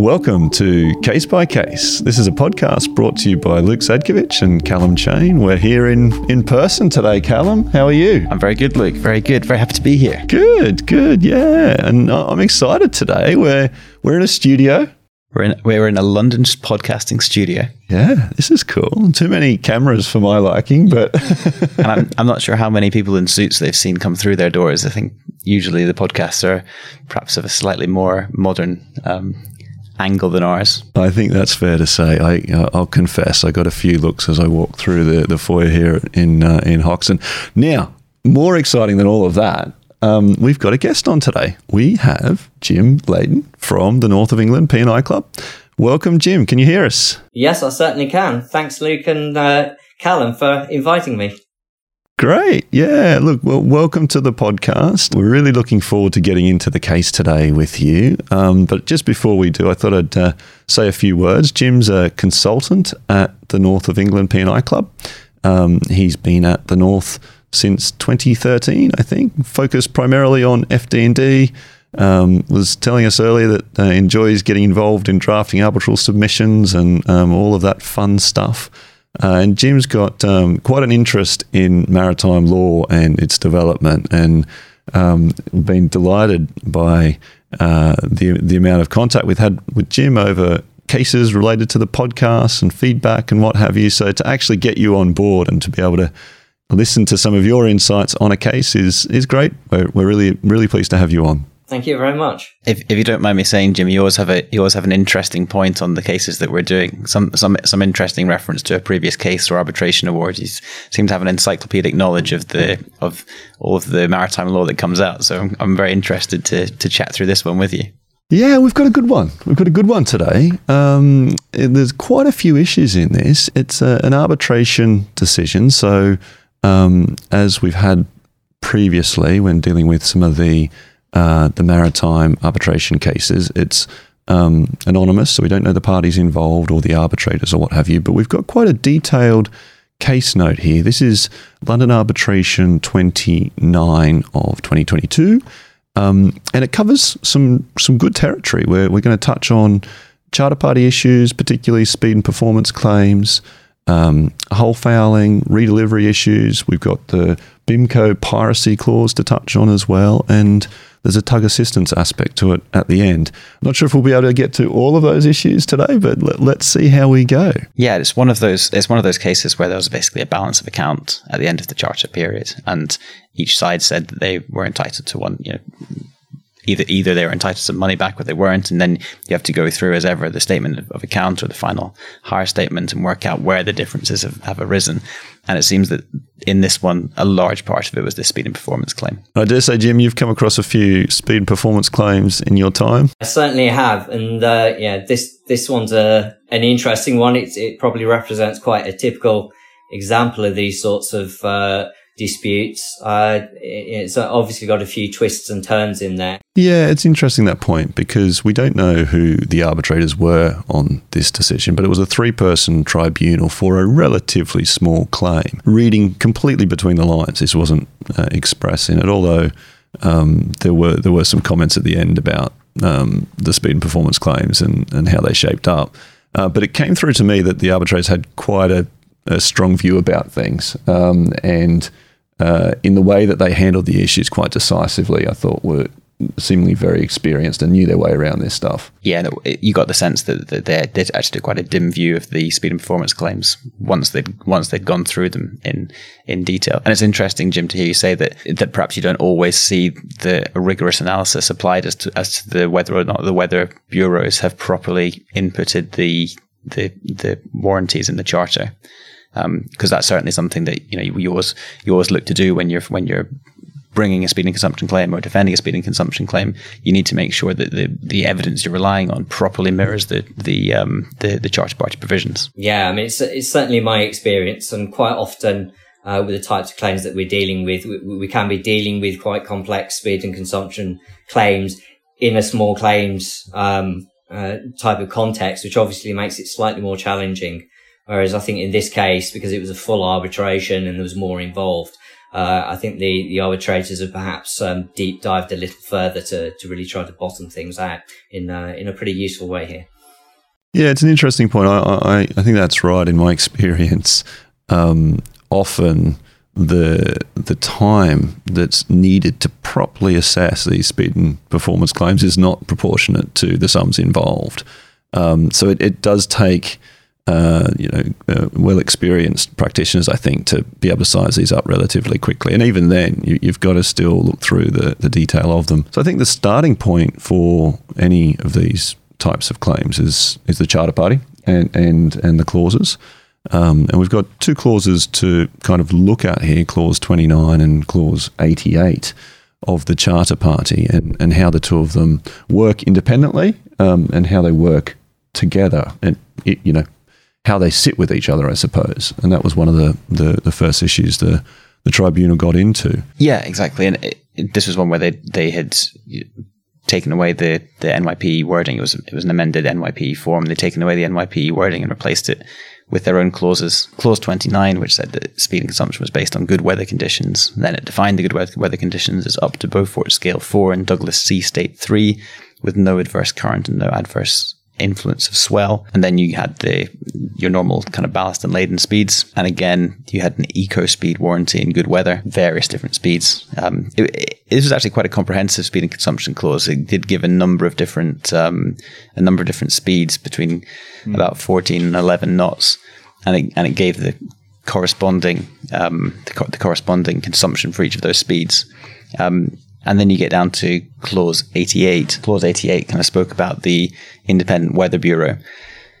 Welcome to Case by Case. This is a podcast brought to you by Luke Sadkovich and Calum Chain. We're here in, in person today, Calum. How are you? I'm very good, Luke. Very good. Very happy to be here. Good, good, yeah. And I'm excited today. We're, we're in a studio. We're in, we're in a London podcasting studio. Yeah, this is cool. Too many cameras for my liking, but. and I'm, I'm not sure how many people in suits they've seen come through their doors. I think usually the podcasts are perhaps of a slightly more modern um, angle than ours. I think that's fair to say. I uh, I'll confess I got a few looks as I walked through the, the foyer here in uh, in Hoxton. Now, more exciting than all of that, um, we've got a guest on today. We have Jim Leighton from the North of England P&I Club. Welcome, Jim. Can you hear us? Yes, I certainly can. Thanks, Luke and uh, Calum, for inviting me. Great. Yeah. Look, well, welcome to the podcast. We're really looking forward to getting into the case today with you. Um, but just before we do, I thought I'd uh, say a few words. Jim's a consultant at the North of England P&I Club. Um, he's been at the North since 2013, I think, focused primarily on FD&D. Um, was telling us earlier that uh, enjoys getting involved in drafting arbitral submissions and um, all of that fun stuff. Uh, and Jim's got um, quite an interest in maritime law and its development, and um, been delighted by uh, the the amount of contact we've had with Jim over cases related to the podcast and feedback and what have you. So to actually get you on board and to be able to listen to some of your insights on a case is is great. We're, we're really really pleased to have you on. Thank you very much. If, if you don't mind me saying, Jim, you always have a you always have an interesting point on the cases that we're doing. Some some some interesting reference to a previous case or arbitration award. You seem to have an encyclopedic knowledge of the of all of the maritime law that comes out. So I'm, I'm very interested to to chat through this one with you. Yeah, we've got a good one. We've got a good one today. Um, there's quite a few issues in this. It's a, an arbitration decision. So, um, as we've had previously when dealing with some of the uh, the maritime arbitration cases. It's um, anonymous, so we don't know the parties involved or the arbitrators or what have you, but we've got quite a detailed case note here. This is London Arbitration 29 of 2022. Um, and it covers some some good territory where we're going to touch on charter party issues, particularly speed and performance claims, um, hull fouling, redelivery issues. We've got the BIMCO piracy clause to touch on as well, and there's a tug assistance aspect to it at the end. Not sure if we'll be able to get to all of those issues today, but let, us see how we go. Yeah, it's one of those. It's one of those cases where there was basically a balance of account at the end of the charter period, and each side said that they were entitled to one. You know, either either they were entitled to some money back or they weren't, and then you have to go through as ever the statement of account or the final hire statement and work out where the differences have, have arisen. And it seems that in this one, a large part of it was this speed and performance claim. I dare say, Jim, you've come across a few speed and performance claims in your time. I certainly have, and uh, yeah, this this one's a an interesting one. It it probably represents quite a typical example of these sorts of uh, disputes. Uh, it's obviously got a few twists and turns in there. Yeah, it's interesting that point because we don't know who the arbitrators were on this decision, but it was a three person tribunal for a relatively small claim. Reading completely between the lines, this wasn't uh, expressing it, although um, there were there were some comments at the end about um, the speed and performance claims and, and how they shaped up. Uh, but it came through to me that the arbitrators had quite a, a strong view about things um, and uh, in the way that they handled the issues quite decisively, I thought were seemingly very experienced and knew their way around this stuff. Yeah, you got the sense that, they did actually quite a dim view of the speed and performance claims once they'd once they'd gone through them in in detail. And it's interesting, Jim, to hear you say that that perhaps you don't always see the rigorous analysis applied as to as to the whether or not the weather bureaus have properly inputted the the the warranties in the charter because um, that's certainly something that you know you, always you always look to do when you're when you're bringing a speeding consumption claim or defending a speeding consumption claim. You need to make sure that the, the evidence you're relying on properly mirrors the the um, the, the charter party provisions. Yeah, I mean it's it's certainly my experience, and quite often. Uh, with the types of claims that we're dealing with, we, we can be dealing with quite complex speed and consumption claims in a small claims um, uh, type of context, which obviously makes it slightly more challenging Whereas I think in this case, because it was a full arbitration and there was more involved, uh, I think the, the arbitrators have perhaps um, deep dived a little further to, to really try to bottom things out in, uh, in a pretty useful way here. Yeah, it's an interesting point. I, I, I think that's right in my experience. Um, often the the time that's needed to properly assess these speed and performance claims is not proportionate to the sums involved. Um, so it, it does take uh, you know, uh, well experienced practitioners, I think, to be able to size these up relatively quickly. And even then, you, have got to still look through the, the detail of them. So I think the starting point for any of these types of claims is is the charter party and and and the clauses. Um, and we've got two clauses to kind of look at here: clause twenty nine and clause eighty eight of the charter party, and and how the two of them work independently um, and how they work together, and it, you know how they sit with each other, I suppose. And that was one of the the, the first issues the the tribunal got into. Yeah, exactly. And it, this was one where they they had taken away the, the NYP wording. It was it was an amended NYP form. They'd taken away the NYP wording and replaced it with their own clauses. Clause 29, which said that speed and consumption was based on good weather conditions. Then it defined the good weather conditions as up to Beaufort Scale 4 and Douglas Sea State 3 with no adverse current and no adverse influence of swell. And then you had the your normal kind of ballast and laden speeds. And again, you had an eco speed warranty in good weather, various different speeds. Um, it, it, this was actually quite a comprehensive speed and consumption clause. It did give a number of different um, a number of different speeds between mm. about 14 and 11 knots, and it, and it gave the corresponding um, the, co- the, corresponding consumption for each of those speeds. Um, and then you get down to clause 88. Clause 88 kind of spoke about the independent weather bureau.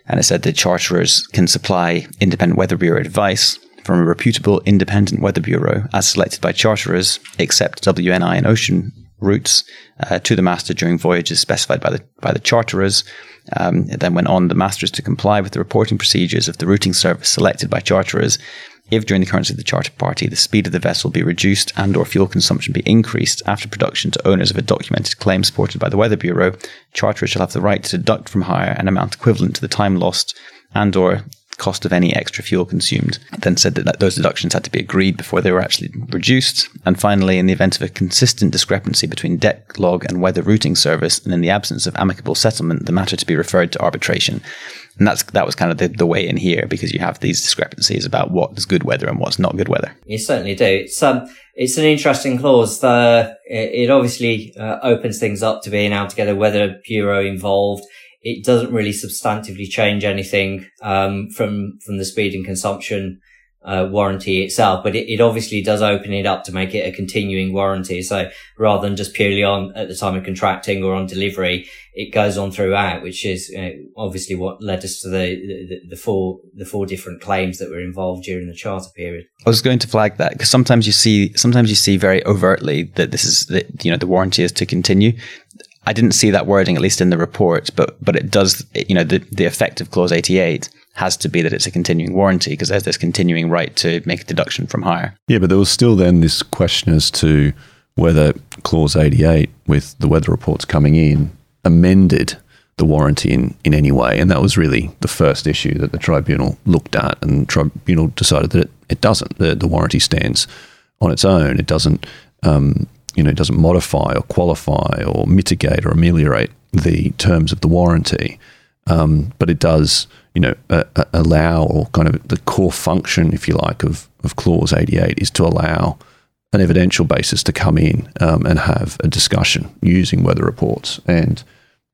And it said that charterers can supply independent weather bureau advice from a reputable independent weather bureau as selected by charterers, except WNI and ocean routes uh, to the master during voyages specified by the by the charterers. Um, it then went on the masters to comply with the reporting procedures of the routing service selected by charterers if during the currency of the charter party the speed of the vessel be reduced and or fuel consumption be increased after production to owners of a documented claim supported by the Weather Bureau, charterers shall have the right to deduct from hire an amount equivalent to the time lost and or cost of any extra fuel consumed. Then said that those deductions had to be agreed before they were actually reduced. And finally, in the event of a consistent discrepancy between deck log and weather routing service, and in the absence of amicable settlement, the matter to be referred to arbitration. And that's that was kind of the, the way in here because you have these discrepancies about what is good weather and what's not good weather. You certainly do. It's um, it's an interesting clause. The it, it obviously uh, opens things up to being able to get a weather bureau involved. It doesn't really substantively change anything um, from from the speed and consumption uh, warranty itself, but it, it, obviously does open it up to make it a continuing warranty. So rather than just purely on at the time of contracting or on delivery, it goes on throughout, which is obviously what led us to the, the, the four the four different claims that were involved during the charter period. I was going to flag that because sometimes you see sometimes you see very overtly that this is that you know the warranty is to continue. I didn't see that wording, at least in the report, but but it does. You know, the the effective clause eighty eight has to be that it's a continuing warranty because there's this continuing right to make a deduction from hire. Yeah, but there was still then this question as to whether clause 88 with the weather reports coming in amended the warranty in, in any way. And that was really the first issue that the tribunal looked at and the tribunal decided that it, it doesn't. The, the warranty stands on its own. It doesn't, um, you know, it doesn't modify or qualify or mitigate or ameliorate the terms of the warranty. Um, but it does you know, uh, allow or kind of the core function, if you like, of, of clause 88 is to allow an evidential basis to come in um, and have a discussion using weather reports. And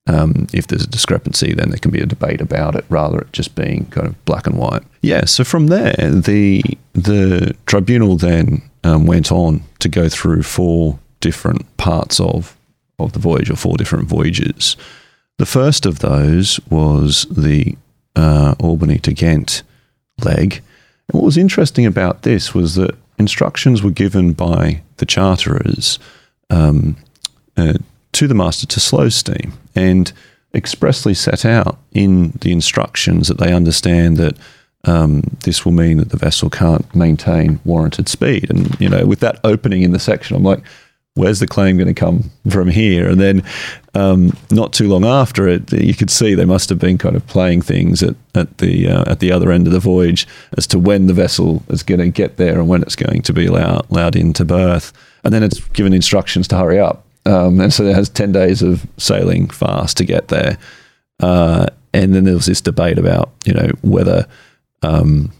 um, if there's a discrepancy, then there can be a debate about it rather than just being kind of black and white. Yeah. So from there, the the tribunal then um, went on to go through four different parts of of the voyage or four different voyages. The first of those was the uh, Albany to Ghent leg. And what was interesting about this was that instructions were given by the charterers um, uh, to the master to slow steam and expressly set out in the instructions that they understand that um, this will mean that the vessel can't maintain warranted speed. And, you know, with that opening in the section, I'm like, where's the claim going to come from here? And then um, not too long after it, you could see they must have been kind of playing things at, at the uh, at the other end of the voyage as to when the vessel is going to get there and when it's going to be allowed, allowed into berth. And then it's given instructions to hurry up. Um, and so it has 10 days of sailing fast to get there. Uh, and then there was this debate about, you know, whether um,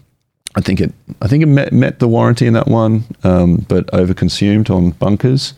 I think it I think it met, met the warranty in that one, um, but overconsumed on bunkers.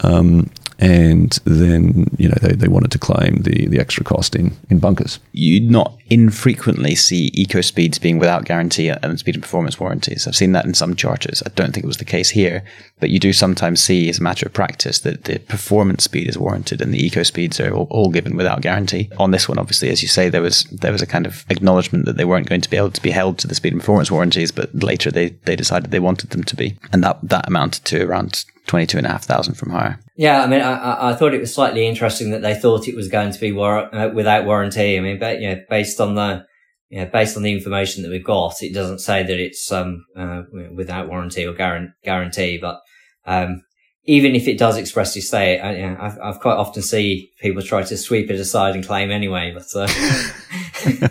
Um, and then you know they, they wanted to claim the, the extra cost in, in bunkers. You not infrequently see eco speeds being without guarantee and speed and performance warranties. I've seen that in some charters. I don't think it was the case here, but you do sometimes see as a matter of practice that the performance speed is warranted and the eco speeds are all, all given without guarantee. On this one, obviously, as you say, there was there was a kind of acknowledgement that they weren't going to be able to be held to the speed and performance warranties, but later they, they decided they wanted them to be, and that that amounted to around twenty two and a half thousand from hire. Yeah, I mean, I, I thought it was slightly interesting that they thought it was going to be war- uh, without warranty. I mean, but, you know, based on the, you know, based on the information that we've got, it doesn't say that it's um, uh, without warranty or guarantee. But um, even if it does expressly say it, I, you know, I've, I've, quite often see people try to sweep it aside and claim anyway. But uh,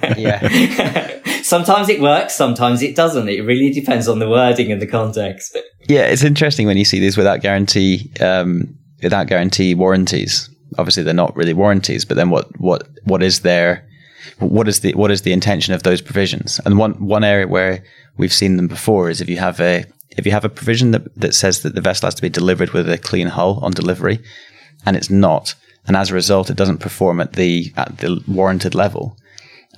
yeah, sometimes it works, sometimes it doesn't. It really depends on the wording and the context. Yeah, it's interesting when you see these without guarantee. Um, without guarantee warranties. Obviously, they're not really warranties, but then what what what is there? What is the what is the intention of those provisions? And one one area where we've seen them before is if you have a if you have a provision that, that says that the vessel has to be delivered with a clean hull on delivery, and it's not, and as a result, it doesn't perform at the at the warranted level,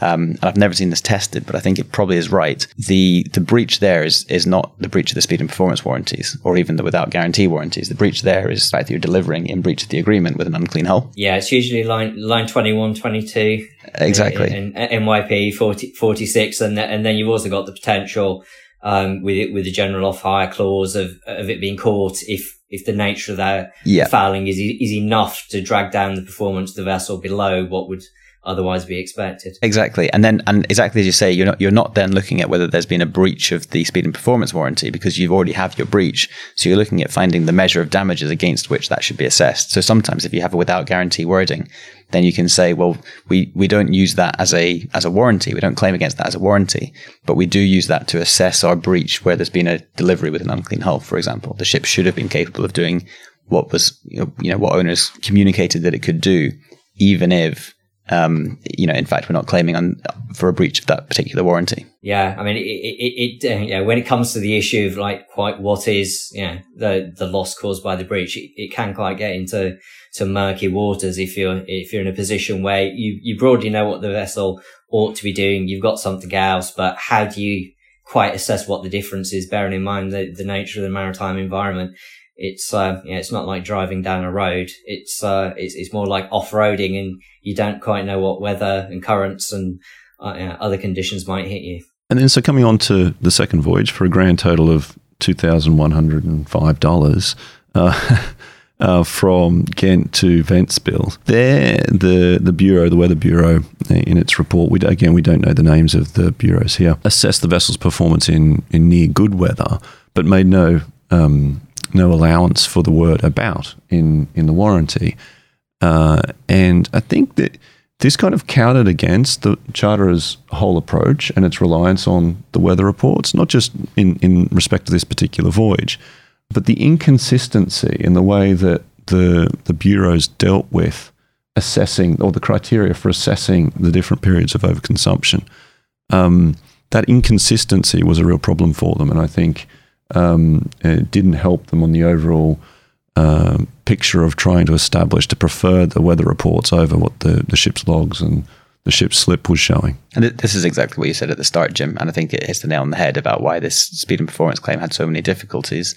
um, and I've never seen this tested, but I think it probably is right. The the breach there is is not the breach of the speed and performance warranties, or even the without guarantee warranties. The breach there is the fact that you're delivering in breach of the agreement with an unclean hull. Yeah, it's usually line line 21, 22. Exactly. And, NYP 40, 46, and and then you've also got the potential um, with it with the general off hire clause of of it being caught if if the nature of that yeah. fouling is is enough to drag down the performance of the vessel below what would otherwise be expected. Exactly. And then and exactly as you say, you're not you're not then looking at whether there's been a breach of the speed and performance warranty because you've already have your breach. So you're looking at finding the measure of damages against which that should be assessed. So sometimes if you have a without guarantee wording, then you can say, well, we, we don't use that as a as a warranty. We don't claim against that as a warranty, but we do use that to assess our breach where there's been a delivery with an unclean hull, for example. The ship should have been capable of doing what was you know, you know what owners communicated that it could do, even if um, you know, in fact, we're not claiming on for a breach of that particular warranty. Yeah, I mean, it, it, it uh, know, when it comes to the issue of like quite what is, you know, the the loss caused by the breach, it, it can quite get into to murky waters if you're if you're in a position where you you broadly know what the vessel ought to be doing, you've got something else, but how do you quite assess what the difference is, bearing in mind the, the nature of the maritime environment? It's uh, yeah, it's not like driving down a road. It's uh, it's, it's more like off roading, and you don't quite know what weather and currents and uh, other conditions might hit you. And then, so coming on to the second voyage for a grand total of two thousand one hundred and five dollars. Uh, uh, from Ghent to Ventspils. There, the the bureau, the Weather Bureau, in its report, we again we don't know the names of the bureaus here, assessed the vessel's performance in in near good weather, but made no um, no allowance for the word about in, in the warranty. Uh, and I think that this kind of counted against the charter's whole approach and its reliance on the weather reports, not just in, in respect to this particular voyage, but the inconsistency in the way that the, the bureaus dealt with assessing or the criteria for assessing the different periods of overconsumption. Um, that inconsistency was a real problem for them. And I think um, it didn't help them on the overall uh, picture of trying to establish to prefer the weather reports over what the, the ship's logs and the ship's slip was showing. And this is exactly what you said at the start, Jim. And I think it hits the nail on the head about why this speed and performance claim had so many difficulties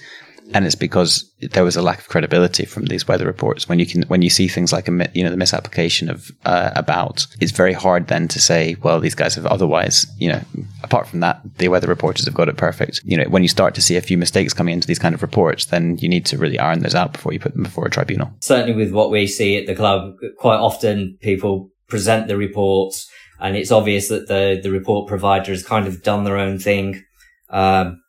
and it's because there was a lack of credibility from these weather reports. When you can, when you see things like a, you know, the misapplication of uh, about, it's very hard then to say, well, these guys have otherwise, you know, apart from that, the weather reporters have got it perfect. You know, when you start to see a few mistakes coming into these kind of reports, then you need to really iron those out before you put them before a tribunal. Certainly, with what we see at the club, quite often people present the reports, and it's obvious that the the report provider has kind of done their own thing. Um,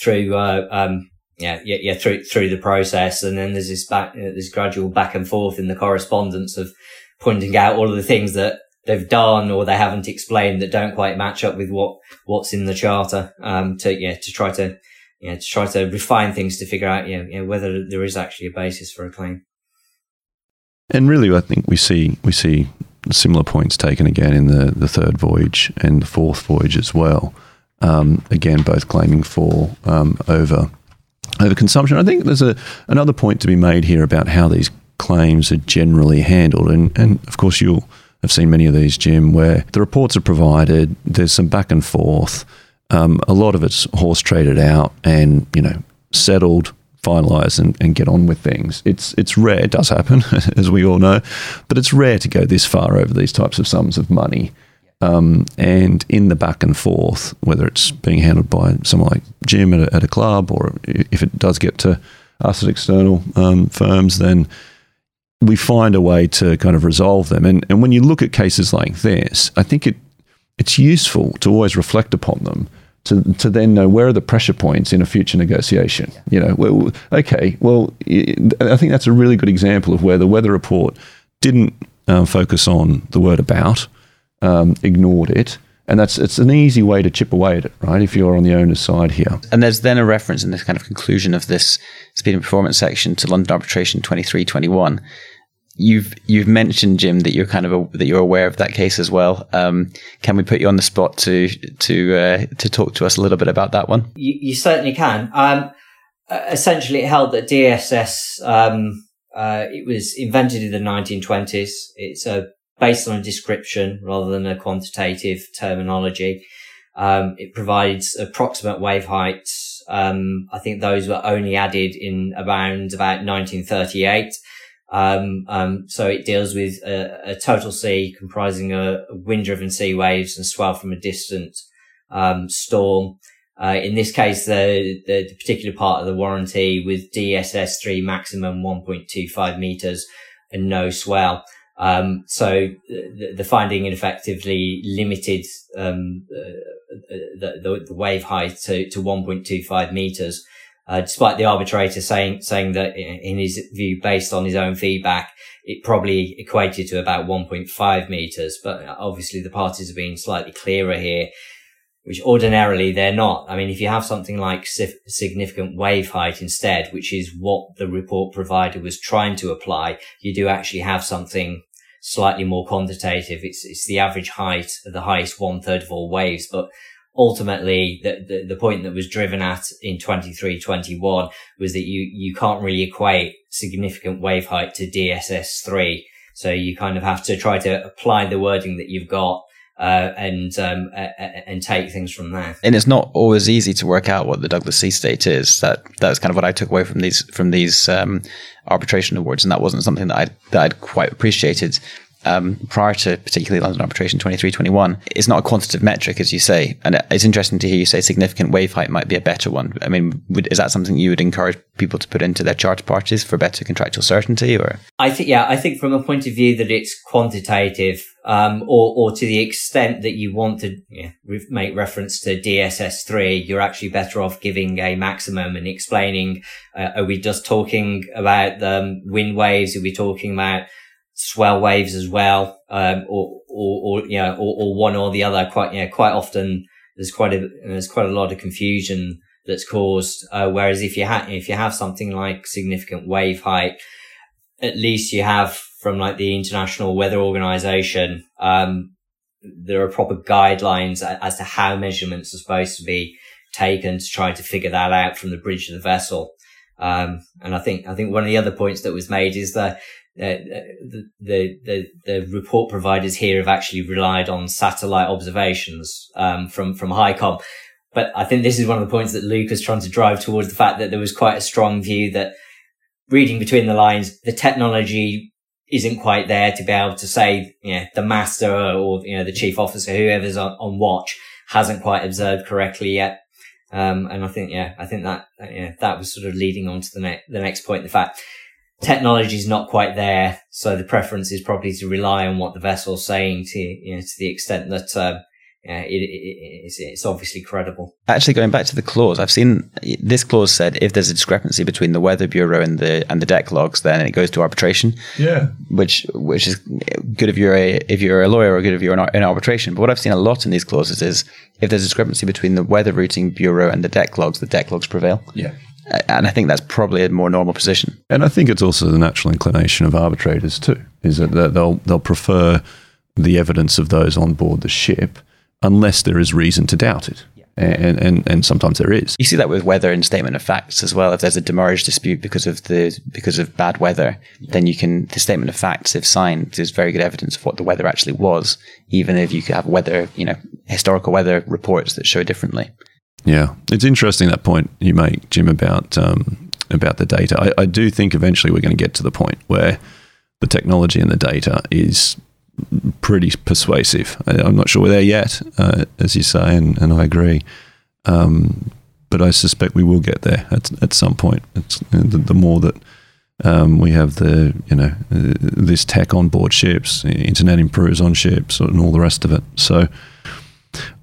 through uh, um, yeah, yeah, yeah, through through the process, and then there's this back, uh, this gradual back and forth in the correspondence of pointing out all of the things that they've done or they haven't explained that don't quite match up with what what's in the charter. Um, to yeah, to try to yeah, to try to refine things to figure out know whether there is actually a basis for a claim. And really, I think we see we see similar points taken again in the, the third voyage and the fourth voyage as well. Um, again, both claiming for um, over over consumption. I think there's a another point to be made here about how these claims are generally handled, and and of course you'll have seen many of these, Jim, where the reports are provided. There's some back and forth. Um, a lot of it's horse traded out and you know settled finalized, and, and get on with things. It's it's rare, it does happen, as we all know, but it's rare to go this far over these types of sums of money. Um, and in the back and forth, whether it's being handled by someone like Jim at a, at a club, or if it does get to us at external um, firms, then we find a way to kind of resolve them. And and when you look at cases like this, I think it it's useful to always reflect upon them to, to then know where are the pressure points in a future negotiation. You know, well, okay, well, I think that's a really good example of where the weather report didn't um, focus on the word about, um, ignored it. And that's it's an easy way to chip away at it, right? If you're on the owner's side here. And there's then a reference in this kind of conclusion of this speed and performance section to London Arbitration 2321 You've you've mentioned Jim that you're kind of a, that you're aware of that case as well. Um, can we put you on the spot to to uh, to talk to us a little bit about that one? You, you certainly can. Um, essentially, it held that DSS um, uh, it was invented in the 1920s. It's uh, based on a description rather than a quantitative terminology. Um, it provides approximate wave heights. Um, I think those were only added in around about 1938. Um, um, so it deals with a, a total sea comprising a, wind-driven sea waves and swell from a distant um, storm. Uh, in this case, the, the, the, particular part of the warranty with DSS3 maximum 1.25 meters and no swell. Um, so the, the, finding effectively limited um, uh, the, the, the, wave height to, to 1.25 meters uh, despite the arbitrator saying saying that in his view, based on his own feedback, it probably equated to about 1.5 meters. But obviously, the parties have been slightly clearer here, which ordinarily they're not. I mean, if you have something like significant wave height instead, which is what the report provider was trying to apply, you do actually have something slightly more quantitative. It's it's the average height of the highest one third of all waves, but ultimately the, the, the, point that was driven at in 23, 21 was that you, you can't really equate significant wave height to DSS3. So you kind of have to try to apply the wording that you've got uh, and um, uh, and take things from there. And it's not always easy to work out what the Douglas Sea state is. That that's kind of what I took away from these from these um, arbitration awards, and that wasn't something that I that I'd quite appreciated um, prior to particularly London Arbitration 2321 it's not a quantitative metric, as you say. And it's interesting to hear you say significant wave height might be a better one. I mean, would, is that something you would encourage people to put into their charter parties for better contractual certainty or? I think, yeah, I think from a point of view that it's quantitative, um, or, or to the extent that you want to yeah, make reference to DSS3, you're actually better off giving a maximum and explaining, uh, are we just talking about the um, wind waves? Are we talking about swell waves as well, um, or, or, or, you know, or, or, one or the other. Quite, you know, quite often there's quite a, there's quite a lot of confusion that's caused. Uh, whereas if you have, if you have something like significant wave height, at least you have from like the International Weather Organization, um, there are proper guidelines as to how measurements are supposed to be taken to try to figure that out from the bridge of the vessel. Um, and I think, I think one of the other points that was made is that the, the, the, the report providers here have actually relied on satellite observations, um, from, from HICOM. But I think this is one of the points that Luke was trying to drive towards the fact that there was quite a strong view that reading between the lines, the technology isn't quite there to be able to say, you know, the master or, you know, the chief officer, whoever's on, on watch hasn't quite observed correctly yet. Um, and I think, yeah, I think that, yeah, that was sort of leading on to the next, the next point. The fact technology is not quite there. So the preference is probably to rely on what the vessel's saying to, you know, to the extent that, uh, uh, it, it, it's, it's obviously credible. Actually, going back to the clause, I've seen this clause said if there's a discrepancy between the Weather Bureau and the and the deck logs, then it goes to arbitration. Yeah, which which is good if you're a if you're a lawyer or good if you're in, in arbitration. But what I've seen a lot in these clauses is if there's a discrepancy between the Weather Routing Bureau and the deck logs, the deck logs prevail. Yeah. And I think that's probably a more normal position. And I think it's also the natural inclination of arbitrators too, is that they'll they'll prefer the evidence of those on board the ship unless there is reason to doubt it. And, and and sometimes there is. You see that with weather and statement of facts as well. If there's a demurrage dispute because of the because of bad weather, then you can the statement of facts, if signed, is very good evidence of what the weather actually was, even if you could have weather, you know, historical weather reports that show differently. Yeah, it's interesting that point you make, Jim, about um, about the data. I, I do think eventually we're going to get to the point where the technology and the data is pretty persuasive. I, am not sure we're there yet, uh, as you say, and, and I agree. Um, but I suspect we will get there at, at some point. The, the more that um, we have the you know uh, this tech on board ships, internet improves on ships, and all the rest of it. So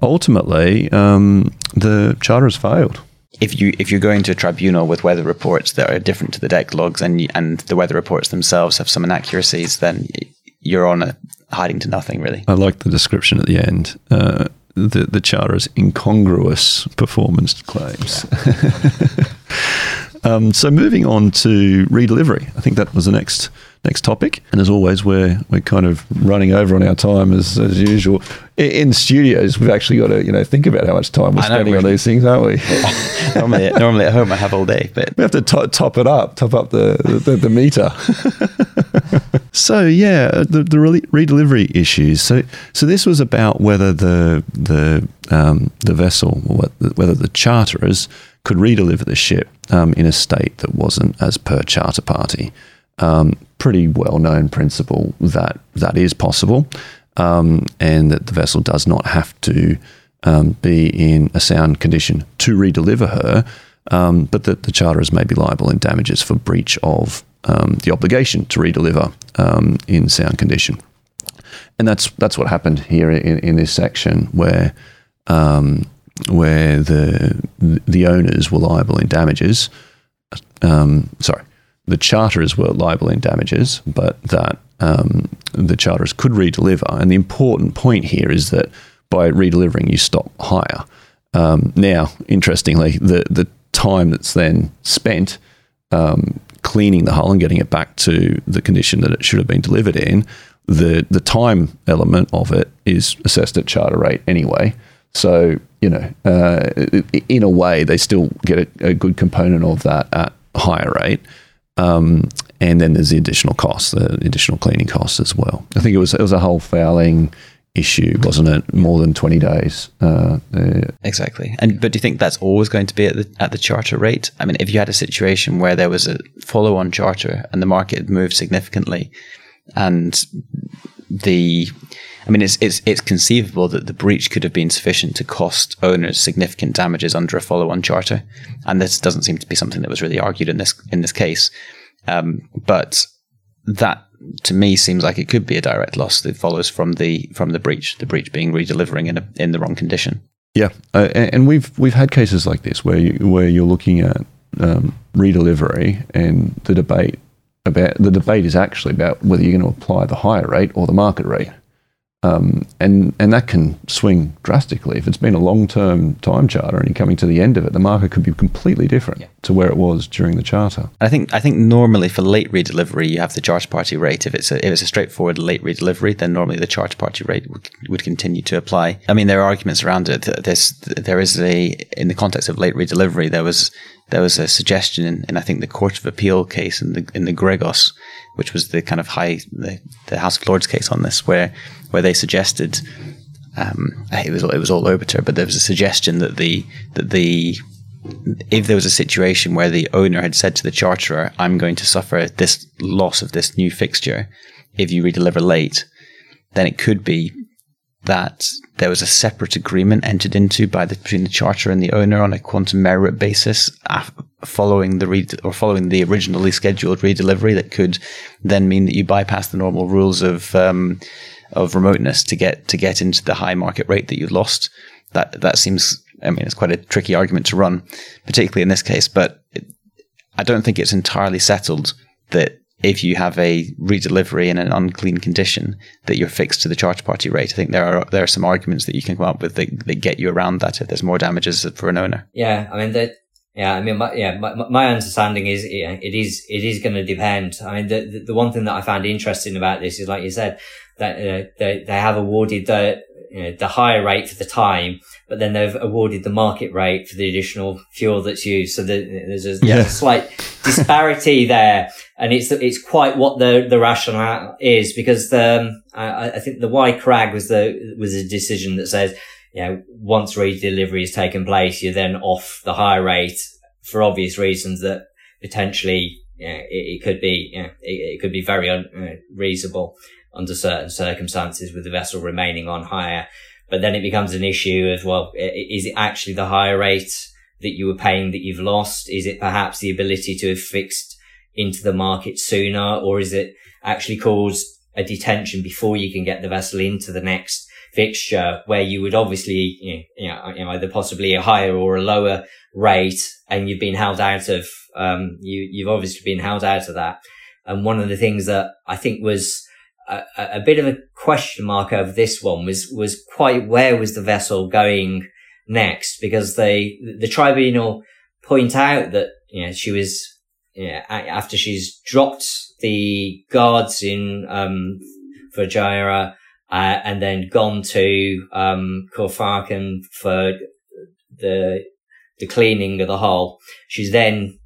ultimately, um, the charter has failed. If you if you're going to a tribunal with weather reports that are different to the deck logs, and and the weather reports themselves have some inaccuracies, then you're on a hiding to nothing, really. I like the description at the end. Uh, the the charter's incongruous performance claims. um, so moving on to redelivery, I think that was the next next topic. And as always, we're we're kind of running over on our time as, as usual. In, in studios, we've actually got to you know think about how much time we're spending on these things, aren't we? normally, normally at home I have all day, but we have to to- top it up, top up the the, the meter. so yeah, the the re- redelivery issues. So so this was about whether the the um, the vessel, whether the charterers could redeliver the ship um, in a state that wasn't as per charter party um, pretty well known principle that that is possible, um, and that the vessel does not have to um, be in a sound condition to redeliver her, um, but that the charterers may be liable in damages for breach of um, the obligation to redeliver um, in sound condition. And that's that's what happened here in, in this section where where the the owners were liable in damages. sorry, the charterers were liable in damages, but that um, the charterers could redeliver. And the important point here is that by redelivering, you stop hire. Um, now, interestingly, the the time that's then spent um, cleaning the hull and getting it back to the condition that it should have been delivered in, the the time element of it is assessed at charter rate anyway. So you know, uh, in a way, they still get a, a good component of that at hire rate. Um, and then there's the additional costs, the additional cleaning costs as well. I think it was it was a hull fouling issue, wasn't it? More than twenty days. Uh, uh, exactly. And but do you think that's always going to be at the at the charter rate? I mean, if you had a situation where there was a follow on charter and the market moved significantly, and the I mean, it's, it's, it's conceivable that the breach could have been sufficient to cost owners significant damages under a follow-on charter, and this doesn't seem to be something that was really argued in this in this case. Um, but that to me seems like it could be a direct loss that follows from the from the breach, the breach being redelivering in a, in the wrong condition. Yeah, uh, and we've we've had cases like this where you, where you're looking at um, redelivery and the debate about the debate is actually about whether you're going to apply the hire rate or the market rate. Um, and and that can swing drastically if it's been a long term time charter and you're coming to the end of it. The market could be completely different yeah. to where it was during the charter. I think I think normally for late redelivery you have the charter party rate. If it's a, if it's a straightforward late redelivery, then normally the charter party rate would, would continue to apply. I mean there are arguments around it. There's there is a in the context of late redelivery there was there was a suggestion in, in I think the Court of Appeal case in the in the Gregos which was the kind of high the, the House of Lords case on this, where where they suggested um, it was it was all obiter, but there was a suggestion that the that the if there was a situation where the owner had said to the charterer, "I'm going to suffer this loss of this new fixture if you redeliver late," then it could be that there was a separate agreement entered into by the, between the charter and the owner on a quantum meruit basis following the re- or following the originally scheduled redelivery that could then mean that you bypass the normal rules of um, of remoteness to get to get into the high market rate that you lost. That that seems. I mean, it's quite a tricky argument to run, particularly in this case. But it, I don't think it's entirely settled that if you have a redelivery in an unclean condition, that you're fixed to the charter party rate. I think there are there are some arguments that you can come up with that, that get you around that if there's more damages for an owner. Yeah, I mean that. Yeah, I mean, my, yeah, my, my understanding is yeah, it is it is going to depend. I mean, the, the, the one thing that I found interesting about this is, like you said, that uh, they they have awarded the you know, the hire rate for the time, but then they've awarded the market rate for the additional fuel that's used. So the, there's, a, yeah. there's, a, slight disparity there, and it's it's quite what the the rationale is because the um, I, I, think the Y crag was the was a decision that says you know once redelivery has taken place, you're then off the hire rate for obvious reasons that potentially yeah, it, it, could be, yeah, it, it, could be very unreasonable. Uh, under certain circumstances with the vessel remaining on hire. But then it becomes an issue of, well, is it actually the hire rate that you were paying that you've lost? Is it perhaps the ability to have fixed into the market sooner? Or is it actually cause a detention before you can get the vessel into the next fixture where you would obviously, you know, you know either possibly a higher or a lower rate and you've been held out of, um, you, you've obviously been held out of that. And one of the things that I think was, a, a, bit of a question mark over this one was was quite where was the vessel going next because they the tribunal point out that you know she was know, after she's dropped the guards in um Fujairah uh, and then gone to um for the the cleaning of the hull she's then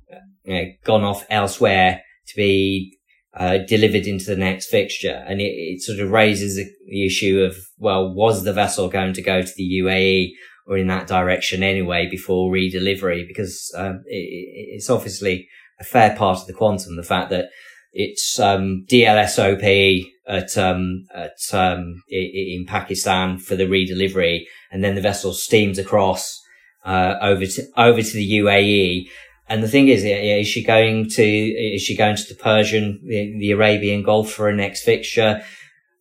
you know, gone off elsewhere to be uh, delivered into the next fixture. And it, it sort of raises the issue of, well, was the vessel going to go to the UAE or in that direction anyway before redelivery? Because um, it, it's obviously a fair part of the quantum, the fact that it's um, DLOSP at, um, at um, in Pakistan for the redelivery, and then the vessel steams across uh, over to over to the UAE, and the thing is, is she going to is she going to the Persian, the, Arabian Gulf for her next fixture?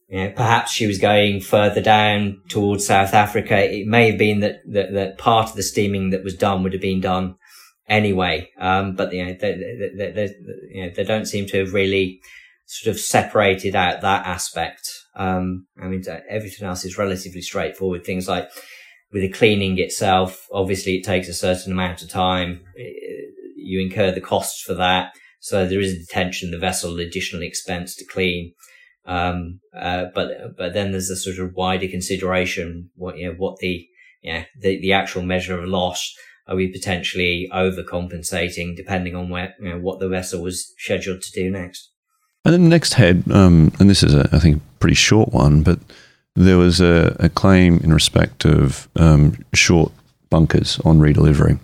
You know, perhaps she was going further down towards South Africa. It may have been that, that, that part of the steaming that was done would have been done anyway. Um, but you know, they, they, they, you know, they don't seem to have really sort of separated out that aspect. Um, I mean, everything else is relatively straightforward. Things like with the cleaning itself, obviously it takes a certain amount of time you incur the costs for that. So there is a detention, the vessel, additional expense to clean. Um, uh, but, but then there's a sort of wider consideration, what, you know, what the, yeah, the, the actual measure of loss. Are we potentially overcompensating depending on where, you know, what the vessel was scheduled to do next? And then the next head, um, and this is, a, I think, a pretty short one, but there was a, a claim in respect of um, short bunkers on redelivery.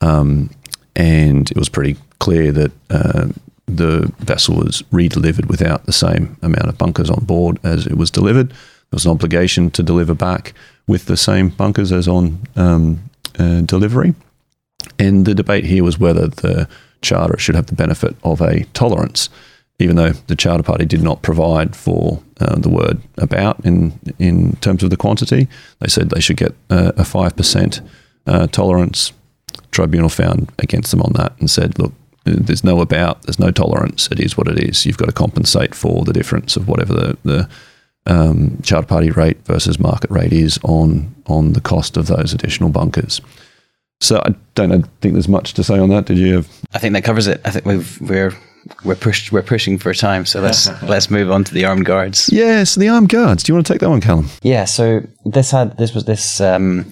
Um, and it was pretty clear that uh, the vessel was redelivered without the same amount of bunkers on board as it was delivered. There was an obligation to deliver back with the same bunkers as on um, uh, delivery. And the debate here was whether the charter should have the benefit of a tolerance, even though the charter party did not provide for uh, the word about in in terms of the quantity. They said they should get a five percent uh, tolerance tribunal found against them on that and said, look, there's no about, there's no tolerance. It is what it is. You've got to compensate for the difference of whatever the, the um, charter party rate versus market rate is on on the cost of those additional bunkers. So I don't I think there's much to say on that. Did you? Have? I think that covers it. I think we've, we're we're pushed we're pushing for time. So let's let's move on to the armed guards. Yes, yeah, so the armed guards. Do you want to take that one, Calum? Yeah. So this had this was this um,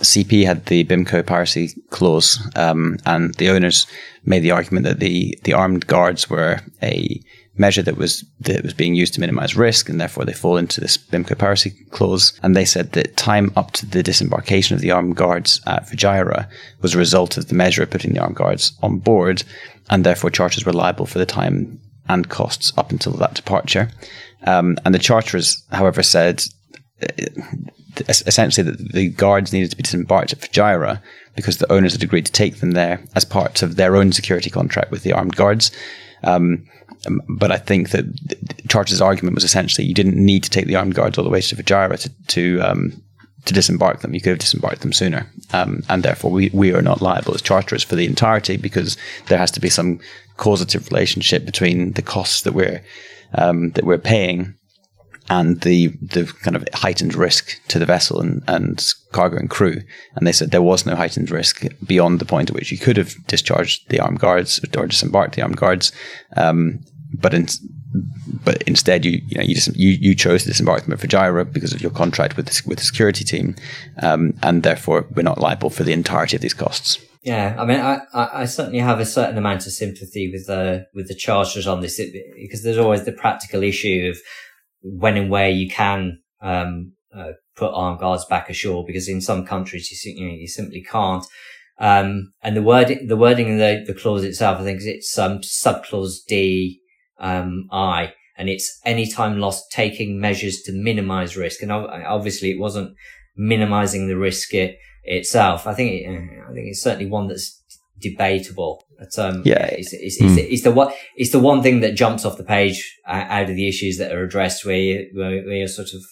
CP had the BIMCO piracy clause, um, and the owners made the argument that the, the armed guards were a measure that was that was being used to minimize risk, and therefore they fall into this BIMCO piracy clause. And they said that time up to the disembarkation of the armed guards at Fujairah was a result of the measure of putting the armed guards on board, and therefore charters were liable for the time and costs up until that departure. Um, and the charterers, however, said essentially that the guards needed to be disembarked at Fujairah because the owners had agreed to take them there as part of their own security contract with the armed guards. Um, um, but I think that Charter's argument was essentially you didn't need to take the armed guards all the way to Fujairah to to, um, to disembark them. You could have disembarked them sooner, um, and therefore we, we are not liable as charterers for the entirety because there has to be some causative relationship between the costs that we're um, that we're paying and the the kind of heightened risk to the vessel and, and cargo and crew. And they said there was no heightened risk beyond the point at which you could have discharged the armed guards or disembarked the armed guards. Um, but in, but instead you you know you just you, you chose to disembark them at Fujairah because of your contract with the, with the security team, um, and therefore we're not liable for the entirety of these costs. Yeah, I mean, I, I, certainly have a certain amount of sympathy with the with the chargers on this because there's always the practical issue of when and where you can um, uh, put armed guards back ashore because in some countries you, you, know, you simply can't. Um, and the wording, the wording in the, the clause itself, I think it's um, subclause D um, I, and it's any time lost taking measures to minimize risk. And obviously, it wasn't minimizing the risk it, itself. I think it, I think it's certainly one that's debatable. But, um, yeah, it's, it's, mm. it's, it's, the one it's the one thing that jumps off the page out of the issues that are addressed, where, you, where, you're sort of,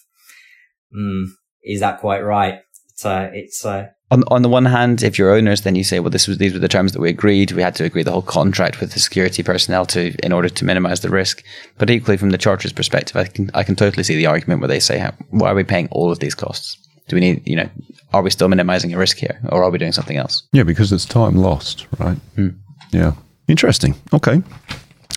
mm, is that quite right? It's, uh, it's uh, on on the one hand, if you're owners, then you say, well, this was these were the terms that we agreed. We had to agree the whole contract with the security personnel to in order to minimize the risk. But equally, from the charter's perspective, I can I can totally see the argument where they say, why are we paying all of these costs? Do we need, you know, are we still minimizing a risk here, or are we doing something else? Yeah, because it's time lost, right? Mm. Yeah, interesting. Okay.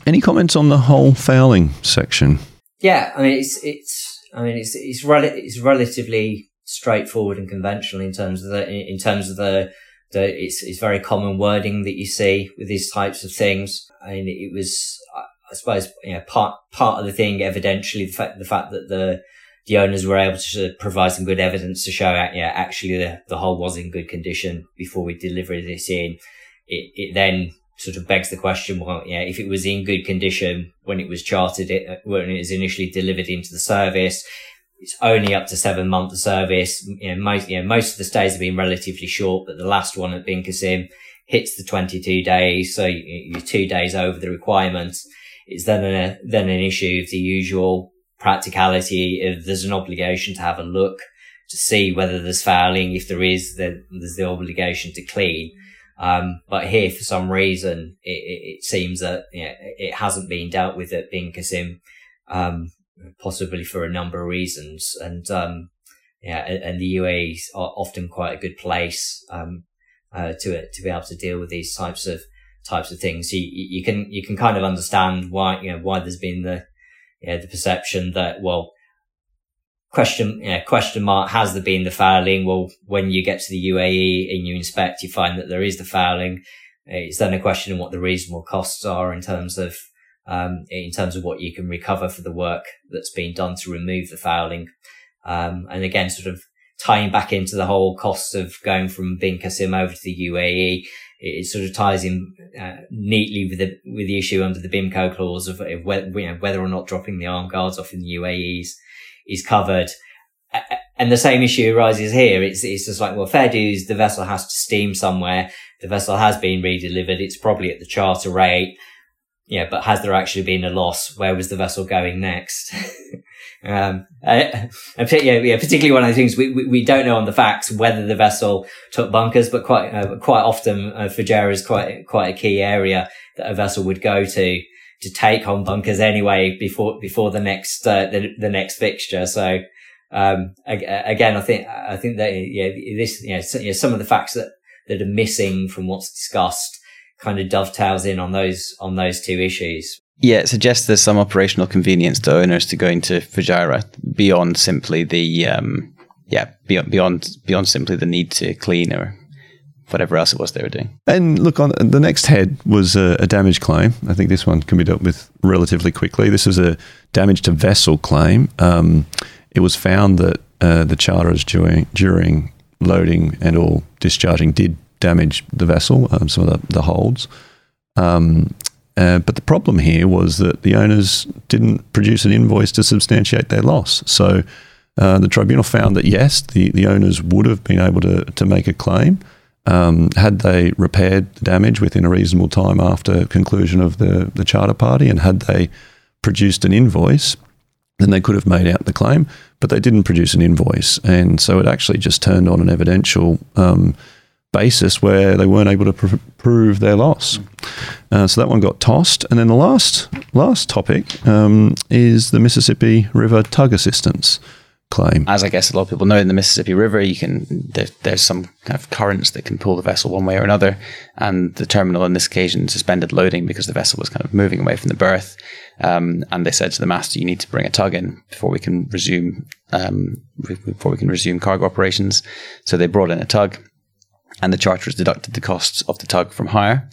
Any comments on the hull fouling section? Yeah, I mean, it's it's I mean, it's it's, rel- it's relatively straightforward and conventional in terms of the in terms of the the it's it's very common wording that you see with these types of things. I mean, it was I suppose you know part part of the thing evidentially the fact the fact that the the owners were able to provide some good evidence to show yeah actually the, the hull was in good condition before we delivered this in. It it then sort of begs the question well yeah if it was in good condition when it was chartered it, uh, when it was initially delivered into the service it's only up to seven months of service. You know, most, you know, most of the stays have been relatively short, but the last one at Bin Qasim hits the 22 days. So you're two days over the requirements. It's then a, then an issue of the usual practicality if there's an obligation to have a look to see whether there's fouling. If there is, then there's the obligation to clean. Um, but here, for some reason, it, it, it seems that you know, it hasn't been dealt with at Bin Qasim. Um, possibly for a number of reasons. And, um, yeah, and the UAE is often quite a good place, um, uh, to, to be able to deal with these types of, types of things. You, you can, you can kind of understand why, you know, why there's been the, know, the perception that, well, question, you know, question mark, has there been the fouling? Well, when you get to the UAE and you inspect, you find that there is the fouling. It's then a question of what the reasonable costs are in terms of, um, in terms of what you can recover for the work that's been done to remove the fouling. Um, and again, sort of tying back into the whole costs of going from Bin Qasim over to the UAE, it, sort of ties in uh, neatly with the with the issue under the BIMCO clause of, whether, you know, whether or not dropping the armed guards off in the UAE is, is covered. And the same issue arises here. It's, it's just like, well, fair dues, the vessel has to steam somewhere. The vessel has been redelivered. It's probably at the charter rate yeah, but has there actually been a loss? Where was the vessel going next? um, and, yeah, yeah, particularly one of the things we, we, we, don't know on the facts whether the vessel took bunkers, but quite uh, quite often uh, is quite quite a key area that a vessel would go to to take on bunkers anyway before before the next uh, the, the next fixture. So um, again, I think I think that yeah, this know, some of the facts that that are missing from what's discussed kind of dovetails in on those on those two issues. Yeah, it suggests there's some operational convenience to owners to going to Fujairah beyond simply the um, yeah beyond beyond beyond simply the need to clean or whatever else it was they were doing. And look, on the next head was a, a, damage claim. I think this one can be dealt with relatively quickly. This is a damage to vessel claim. Um, it was found that uh, the charterers during during loading and all discharging did damage the vessel, um, some of the, the holds. Um, uh, but the problem here was that the owners didn't produce an invoice to substantiate their loss. So uh, the tribunal found that yes, the, the owners would have been able to, to make a claim, um, had they repaired the damage within a reasonable time after conclusion of the, the charter party and had they produced an invoice, then they could have made out the claim, but they didn't produce an invoice. And so it actually just turned on an evidential um, basis where they weren't able to pr- prove their loss. Uh, so that one got tossed. And then the last, last topic um, is the Mississippi River tug assistance claim. As I guess a lot of people know, in the Mississippi River, you can there, there's some kind of currents that can pull the vessel one way or another, and the terminal in this occasion suspended loading because the vessel was kind of moving away from the berth. Um, and they said to the master, "You need to bring a tug in before we can resume um, before we can resume cargo operations." So they brought in a tug, and the charterers deducted the costs of the tug from hire.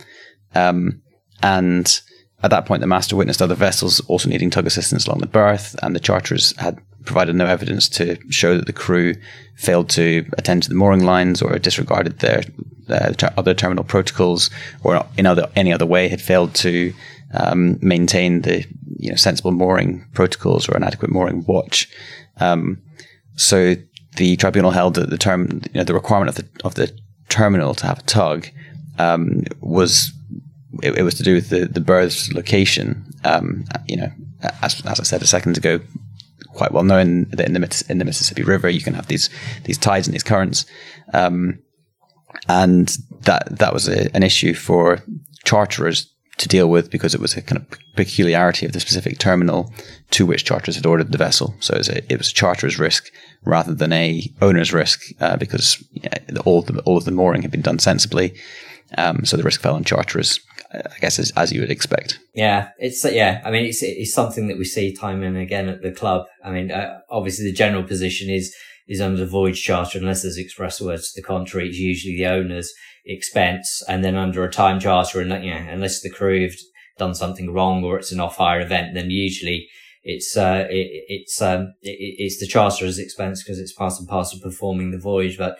Um, and at that point, the master witnessed other vessels also needing tug assistance along the berth, and the charterers had provided no evidence to show that the crew failed to attend to the mooring lines or disregarded their uh, other terminal protocols or in other any other way had failed to um, maintain the you know sensible mooring protocols or an adequate mooring watch. Um, so the tribunal held that the term you know the requirement of the of the terminal to have a tug um, was it, it, was to do with the the berth's location. Um, you know, as, as I said a second ago, quite well known that in the in the Mississippi River you can have these these tides and these currents, um, and that that was a, an issue for charterers to deal with because it was a kind of peculiarity of the specific terminal to which charters had ordered the vessel. So it was a, it was a charterer's risk rather than a owner's risk uh, because all the, all of the mooring had been done sensibly. Um, so the risk fell on charterers I guess as, as you would expect. Yeah, it's yeah. I mean, it's it's something that we see time and again at the club. I mean, uh, obviously the general position is is under the voyage charter unless there's express words to the contrary. It's usually the owner's expense, and then under a time charter, and yeah, unless the crew have done something wrong or it's an off hire event, then usually it's uh it, it's um it, it's the charterer's expense because it's part and parcel of performing the voyage, but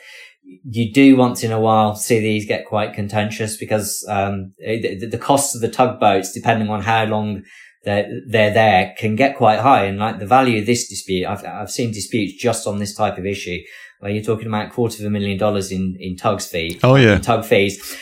you do once in a while see these get quite contentious because um, the, the costs of the tugboats, depending on how long they're, they're there, can get quite high. And like the value of this dispute, I've, I've seen disputes just on this type of issue where you're talking about a quarter of a million dollars in, in tugs fee. Oh, yeah. Tug fees.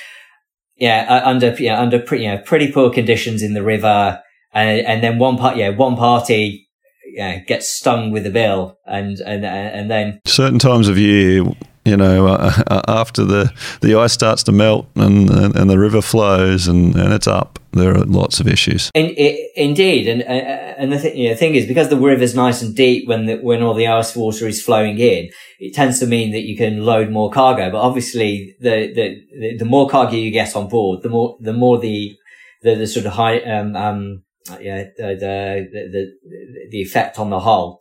Yeah. Uh, under, yeah, under pretty, you know, pretty poor conditions in the river. And, and then one part, yeah, one party yeah, gets stung with a bill and, and, and then certain times of year you know, uh, uh, after the, the ice starts to melt and, and, and, the river flows and, and it's up, there are lots of issues. In, it, indeed. And, uh, and the th- you know, thing is, because the river's nice and deep when the, when all the ice water is flowing in, it tends to mean that you can load more cargo. But obviously, the, the, the more cargo you get on board, the more, the more the, the, the sort of high, um, um, yeah, the, the, the, the effect on the hull.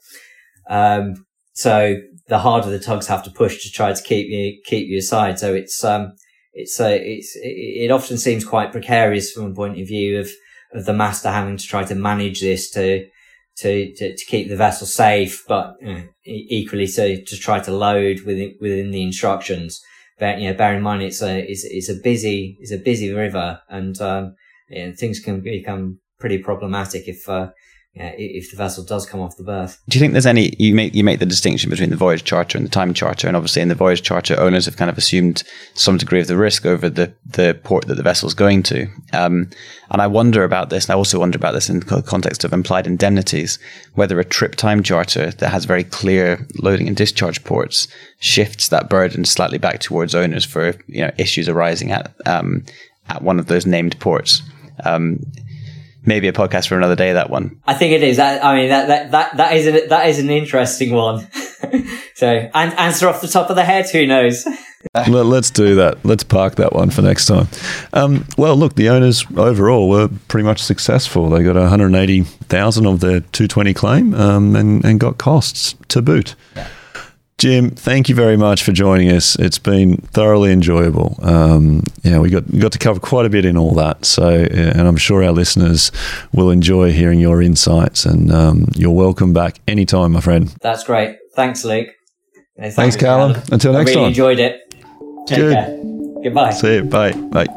Um, so the harder the tugs have to push to try to keep you keep you aside. So it's um it's uh, it's it, often seems quite precarious from a point of view of of the master having to try to manage this to to to, to keep the vessel safe, but you know, equally to to try to load within within the instructions. But you know, bear in mind it's a it's, it's a busy it's a busy river, and um, yeah, things can become pretty problematic if uh, yeah, if the vessel does come off the berth. Do you think there's any you make you make the distinction between the voyage charter and the time charter, and obviously in the voyage charter, owners have kind of assumed some degree of the risk over the the port that the vessel's going to. Um, and I wonder about this, and I also wonder about this in the context of implied indemnities, whether a trip time charter that has very clear loading and discharge ports shifts that burden slightly back towards owners for you know issues arising at um, at one of those named ports. Um, maybe a podcast for another day. That one. I think it is. I, mean, that that that that is an, that is an interesting one. so, and answer off the top of the head. Who knows? Let's do that. Let's park that one for next time. Um, well, look, the owners overall were pretty much successful. They got 180,000 of their 220 claim um, and, and got costs to boot. Yeah. Jim, thank you very much for joining us. It's been thoroughly enjoyable. Um, yeah, we got got to cover quite a bit in all that. So, and I'm sure our listeners will enjoy hearing your insights. And um, you're welcome back anytime, my friend. That's great. Thanks, Luke. Thanks, Calum. Until next I really time. Enjoyed it. Take Good. care. Goodbye. See you. Bye. Bye.